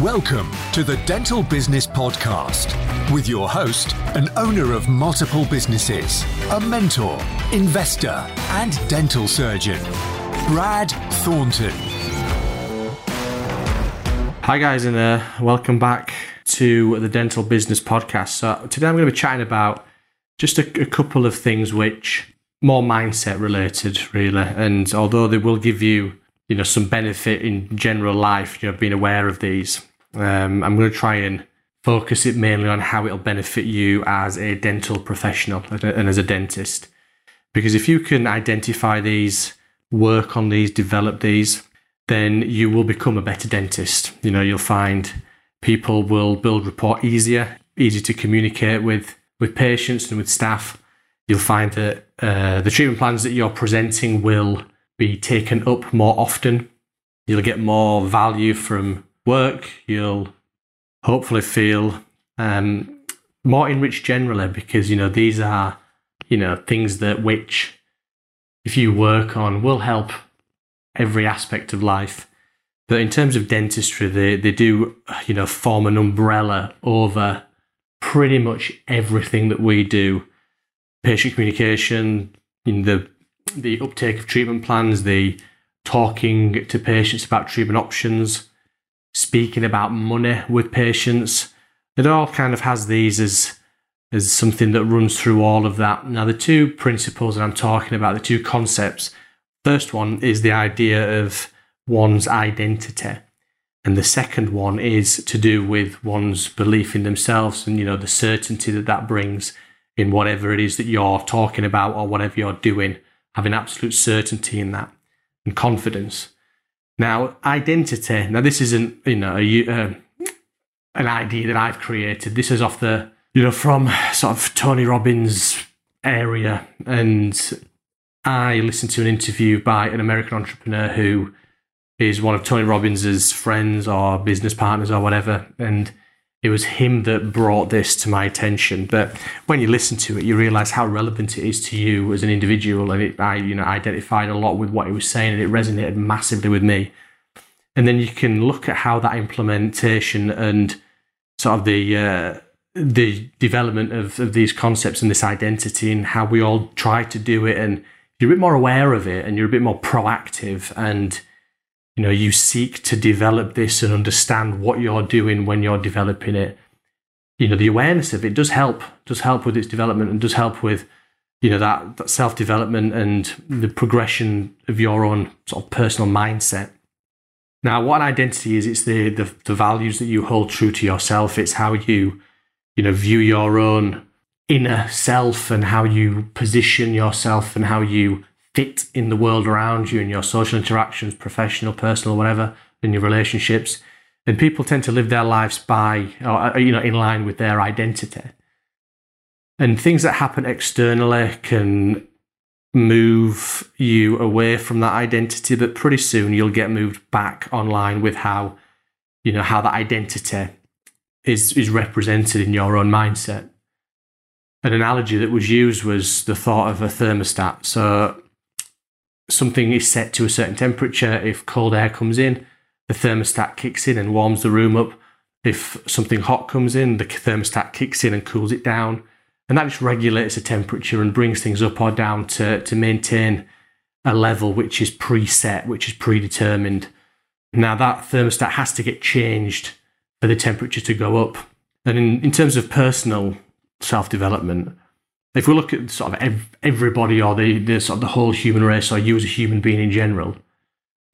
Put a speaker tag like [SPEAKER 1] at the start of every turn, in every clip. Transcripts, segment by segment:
[SPEAKER 1] Welcome to the Dental Business Podcast with your host, an owner of multiple businesses, a mentor, investor, and dental surgeon, Brad Thornton.
[SPEAKER 2] Hi, guys, and uh, welcome back to the Dental Business Podcast. So, today I'm going to be chatting about just a, a couple of things which more mindset related, really. And although they will give you, you know, some benefit in general life, you know, being aware of these, um, I'm going to try and focus it mainly on how it'll benefit you as a dental professional and as a dentist. Because if you can identify these, work on these, develop these, then you will become a better dentist. You know, you'll find people will build rapport easier, easy to communicate with with patients and with staff. You'll find that uh, the treatment plans that you're presenting will be taken up more often. You'll get more value from work. You'll hopefully feel um, more enriched generally because you know these are you know things that which if you work on will help every aspect of life. But in terms of dentistry, they, they do, you know, form an umbrella over pretty much everything that we do. Patient communication, in the the uptake of treatment plans, the talking to patients about treatment options, speaking about money with patients. It all kind of has these as as something that runs through all of that. Now, the two principles that I'm talking about, the two concepts, First one is the idea of one's identity. And the second one is to do with one's belief in themselves and, you know, the certainty that that brings in whatever it is that you're talking about or whatever you're doing, having absolute certainty in that and confidence. Now, identity, now this isn't, you know, uh, an idea that I've created. This is off the, you know, from sort of Tony Robbins area and I listened to an interview by an American entrepreneur who is one of Tony Robbins's friends or business partners or whatever, and it was him that brought this to my attention. But when you listen to it, you realize how relevant it is to you as an individual, and it, I, you know, identified a lot with what he was saying, and it resonated massively with me. And then you can look at how that implementation and sort of the uh, the development of, of these concepts and this identity, and how we all try to do it, and you're a bit more aware of it and you're a bit more proactive and you know you seek to develop this and understand what you're doing when you're developing it. You know the awareness of it does help does help with its development and does help with you know that, that self development and the progression of your own sort of personal mindset. Now what an identity is it's the, the the values that you hold true to yourself. It's how you you know view your own inner self and how you position yourself and how you fit in the world around you and your social interactions, professional, personal, whatever, in your relationships. And people tend to live their lives by, or, uh, you know, in line with their identity. And things that happen externally can move you away from that identity, but pretty soon you'll get moved back online with how, you know, how that identity is is represented in your own mindset an analogy that was used was the thought of a thermostat. So something is set to a certain temperature. If cold air comes in, the thermostat kicks in and warms the room up. If something hot comes in, the thermostat kicks in and cools it down. And that just regulates the temperature and brings things up or down to, to maintain a level which is preset, which is predetermined. Now, that thermostat has to get changed for the temperature to go up. And in, in terms of personal self development. If we look at sort of ev- everybody or the, the sort of the whole human race or you as a human being in general,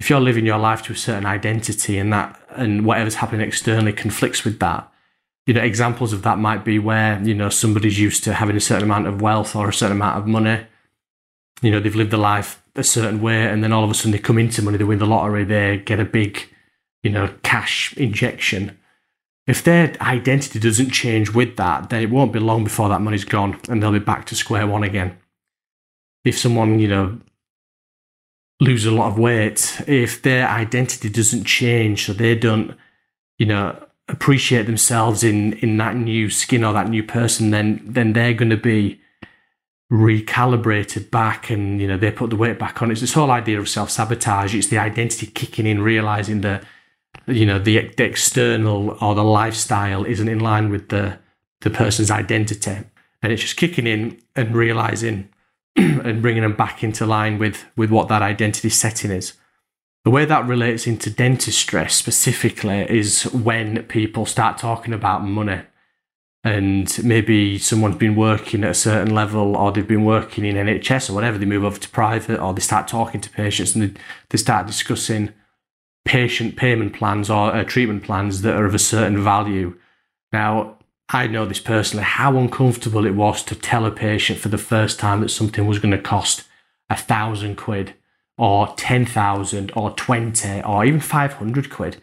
[SPEAKER 2] if you're living your life to a certain identity and that and whatever's happening externally conflicts with that, you know, examples of that might be where, you know, somebody's used to having a certain amount of wealth or a certain amount of money. You know, they've lived their life a certain way and then all of a sudden they come into money, they win the lottery, they get a big, you know, cash injection if their identity doesn't change with that, then it won't be long before that money's gone and they'll be back to square one again. If someone, you know, loses a lot of weight, if their identity doesn't change, so they don't, you know, appreciate themselves in in that new skin or that new person, then then they're going to be recalibrated back and you know they put the weight back on it's this whole idea of self-sabotage it's the identity kicking in realizing that you know the, the external or the lifestyle isn't in line with the the person's identity. And it's just kicking in and realizing and bringing them back into line with with what that identity setting is. The way that relates into dentistry specifically is when people start talking about money and maybe someone's been working at a certain level or they've been working in NHS or whatever, they move over to private or they start talking to patients and they, they start discussing patient payment plans or uh, treatment plans that are of a certain value. Now, I know this personally, how uncomfortable it was to tell a patient for the first time that something was going to cost a thousand quid or 10,000 or 20 or even 500 quid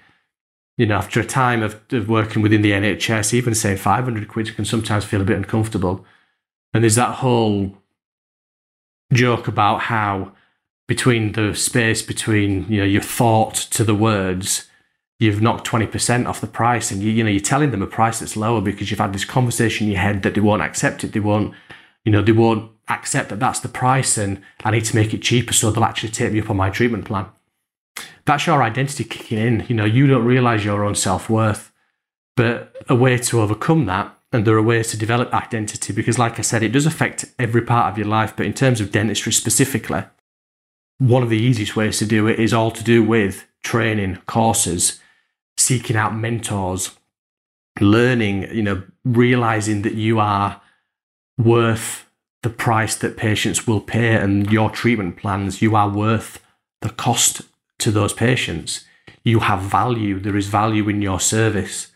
[SPEAKER 2] you know, after a time of, of working within the NHS, even saying 500 quid can sometimes feel a bit uncomfortable. And there's that whole joke about how between the space between you know your thought to the words, you've knocked 20% off the price, and you, you know you're telling them a price that's lower because you've had this conversation in your head that they won't accept it. They won't, you know, they won't accept that that's the price, and I need to make it cheaper, so they'll actually take me up on my treatment plan that's your identity kicking in. You know, you don't realize your own self worth. But a way to overcome that, and there are ways to develop identity because, like I said, it does affect every part of your life. But in terms of dentistry specifically, one of the easiest ways to do it is all to do with training, courses, seeking out mentors, learning, you know, realizing that you are worth the price that patients will pay and your treatment plans, you are worth the cost to those patients. You have value, there is value in your service.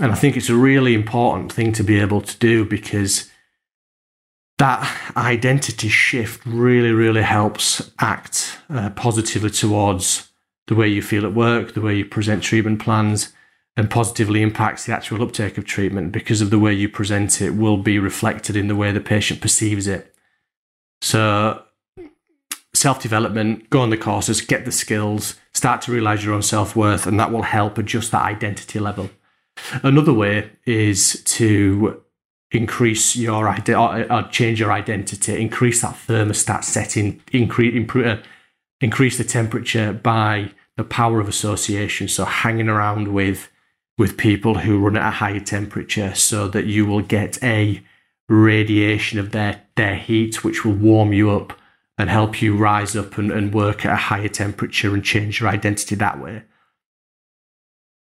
[SPEAKER 2] And I think it's a really important thing to be able to do because that identity shift really, really helps act uh, positively towards the way you feel at work, the way you present treatment plans, and positively impacts the actual uptake of treatment because of the way you present it will be reflected in the way the patient perceives it. So self development, go on the courses, get the skills, start to realize your own self worth, and that will help adjust that identity level. Another way is to increase your or, or, change your identity, increase that thermostat setting, increase, improve, uh, increase the temperature by the power of association. So hanging around with with people who run at a higher temperature so that you will get a radiation of their, their heat, which will warm you up and help you rise up and, and work at a higher temperature and change your identity that way.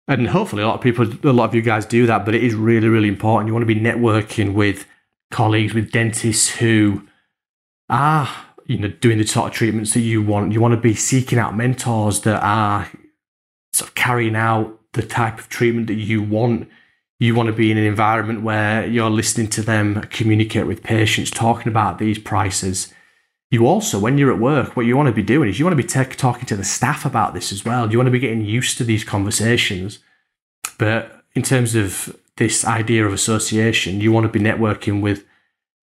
[SPEAKER 2] And hopefully, a lot of people, a lot of you guys do that, but it is really, really important. You want to be networking with colleagues, with dentists who are, you know, doing the sort of treatments that you want. You want to be seeking out mentors that are sort of carrying out the type of treatment that you want. You want to be in an environment where you're listening to them communicate with patients, talking about these prices you also, when you're at work, what you want to be doing is you want to be talking to the staff about this as well. You want to be getting used to these conversations. But in terms of this idea of association, you want to be networking with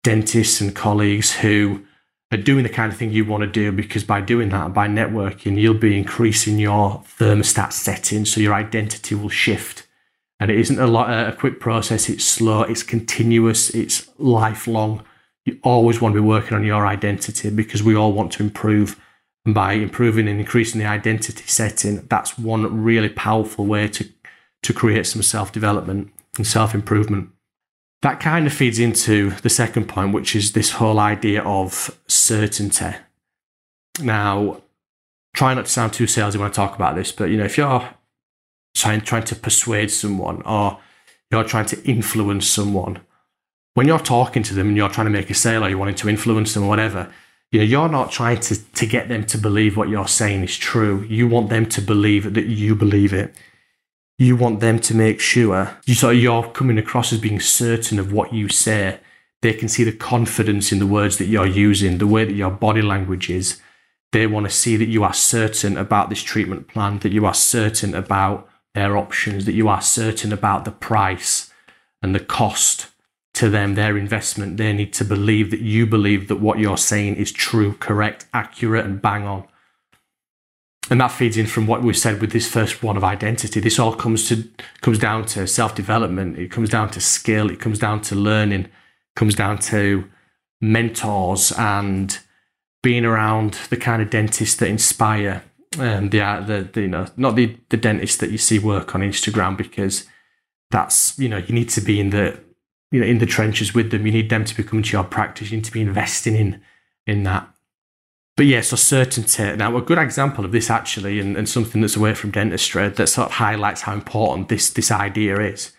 [SPEAKER 2] dentists and colleagues who are doing the kind of thing you want to do because by doing that, by networking, you'll be increasing your thermostat setting so your identity will shift. And it isn't a lot a quick process, it's slow, it's continuous, it's lifelong you always want to be working on your identity because we all want to improve. And by improving and increasing the identity setting, that's one really powerful way to, to create some self development and self improvement. That kind of feeds into the second point, which is this whole idea of certainty. Now, try not to sound too salesy when I talk about this, but you know, if you're trying, trying to persuade someone or you're trying to influence someone, when you're talking to them and you're trying to make a sale or you're wanting to influence them or whatever, you know, you're not trying to, to get them to believe what you're saying is true. You want them to believe that you believe it. You want them to make sure you so you're coming across as being certain of what you say. They can see the confidence in the words that you're using, the way that your body language is. They want to see that you are certain about this treatment plan, that you are certain about their options, that you are certain about the price and the cost to them, their investment, they need to believe that you believe that what you're saying is true, correct, accurate, and bang on. And that feeds in from what we said with this first one of identity. This all comes to comes down to self development. It comes down to skill. It comes down to learning. It comes down to mentors and being around the kind of dentists that inspire um, the, the, the you know not the the dentists that you see work on Instagram because that's you know you need to be in the you know in the trenches with them. You need them to be coming to your practice. You need to be investing in in that. But yeah, so certainty. Now, a good example of this actually, and, and something that's away from dentistry that sort of highlights how important this this idea is.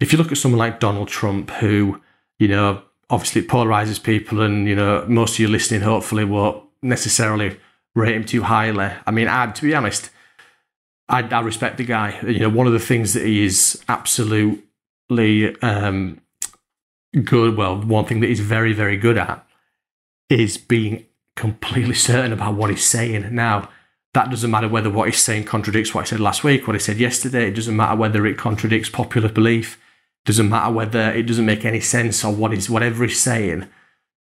[SPEAKER 2] If you look at someone like Donald Trump, who you know obviously polarizes people, and you know most of you listening hopefully won't necessarily rate him too highly. I mean, I, to be honest, I, I respect the guy. You know, one of the things that he is absolutely um, good. Well, one thing that he's very, very good at is being completely certain about what he's saying. Now, that doesn't matter whether what he's saying contradicts what he said last week, what he said yesterday. It doesn't matter whether it contradicts popular belief. It doesn't matter whether it doesn't make any sense or what is whatever he's saying.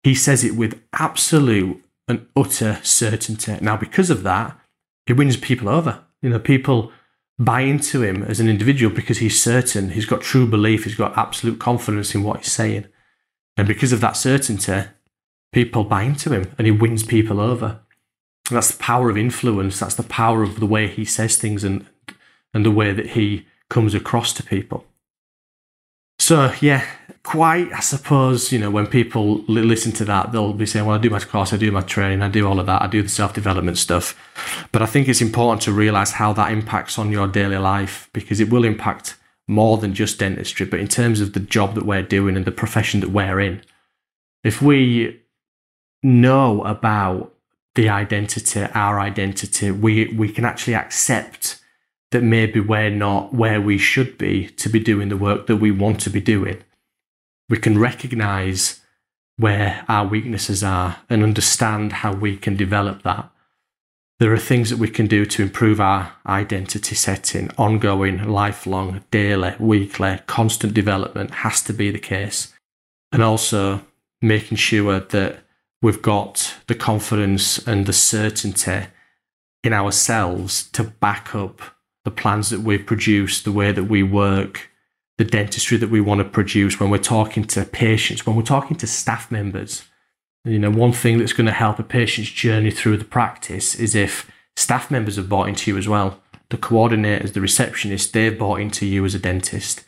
[SPEAKER 2] He says it with absolute and utter certainty. Now, because of that, he wins people over. You know, people buy into him as an individual because he's certain, he's got true belief, he's got absolute confidence in what he's saying. And because of that certainty, people buy into him and he wins people over. And that's the power of influence. That's the power of the way he says things and, and the way that he comes across to people. So, yeah, quite, I suppose, you know, when people listen to that, they'll be saying, well, I do my course, I do my training, I do all of that, I do the self development stuff. But I think it's important to realize how that impacts on your daily life because it will impact more than just dentistry, but in terms of the job that we're doing and the profession that we're in. If we know about the identity, our identity, we, we can actually accept that maybe we're not where we should be to be doing the work that we want to be doing. We can recognize where our weaknesses are and understand how we can develop that. There are things that we can do to improve our identity setting, ongoing, lifelong, daily, weekly, constant development has to be the case. And also making sure that we've got the confidence and the certainty in ourselves to back up the plans that we produce, the way that we work, the dentistry that we want to produce when we're talking to patients, when we're talking to staff members. You know, one thing that's going to help a patient's journey through the practice is if staff members have bought into you as well. The coordinators, the receptionists, they've bought into you as a dentist.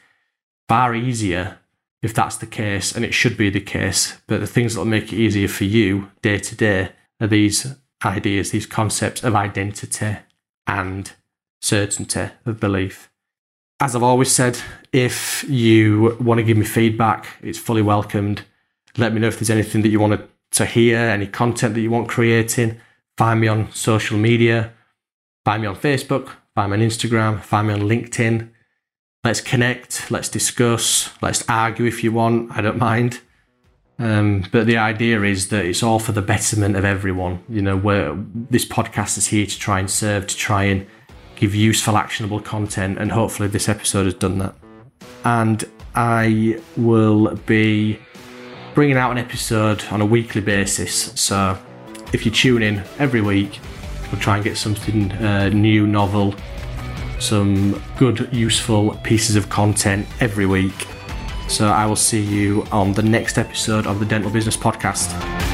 [SPEAKER 2] Far easier if that's the case, and it should be the case. But the things that will make it easier for you day to day are these ideas, these concepts of identity and certainty of belief. As I've always said, if you want to give me feedback, it's fully welcomed. Let me know if there's anything that you want to hear, any content that you want creating. Find me on social media, find me on Facebook, find me on Instagram, find me on LinkedIn. Let's connect, let's discuss, let's argue if you want, I don't mind. Um, but the idea is that it's all for the betterment of everyone. You know, where this podcast is here to try and serve, to try and give useful, actionable content, and hopefully this episode has done that. And I will be bringing out an episode on a weekly basis. So if you tune in every week, we'll try and get something uh, new, novel, some good, useful pieces of content every week. So I will see you on the next episode of the Dental Business Podcast.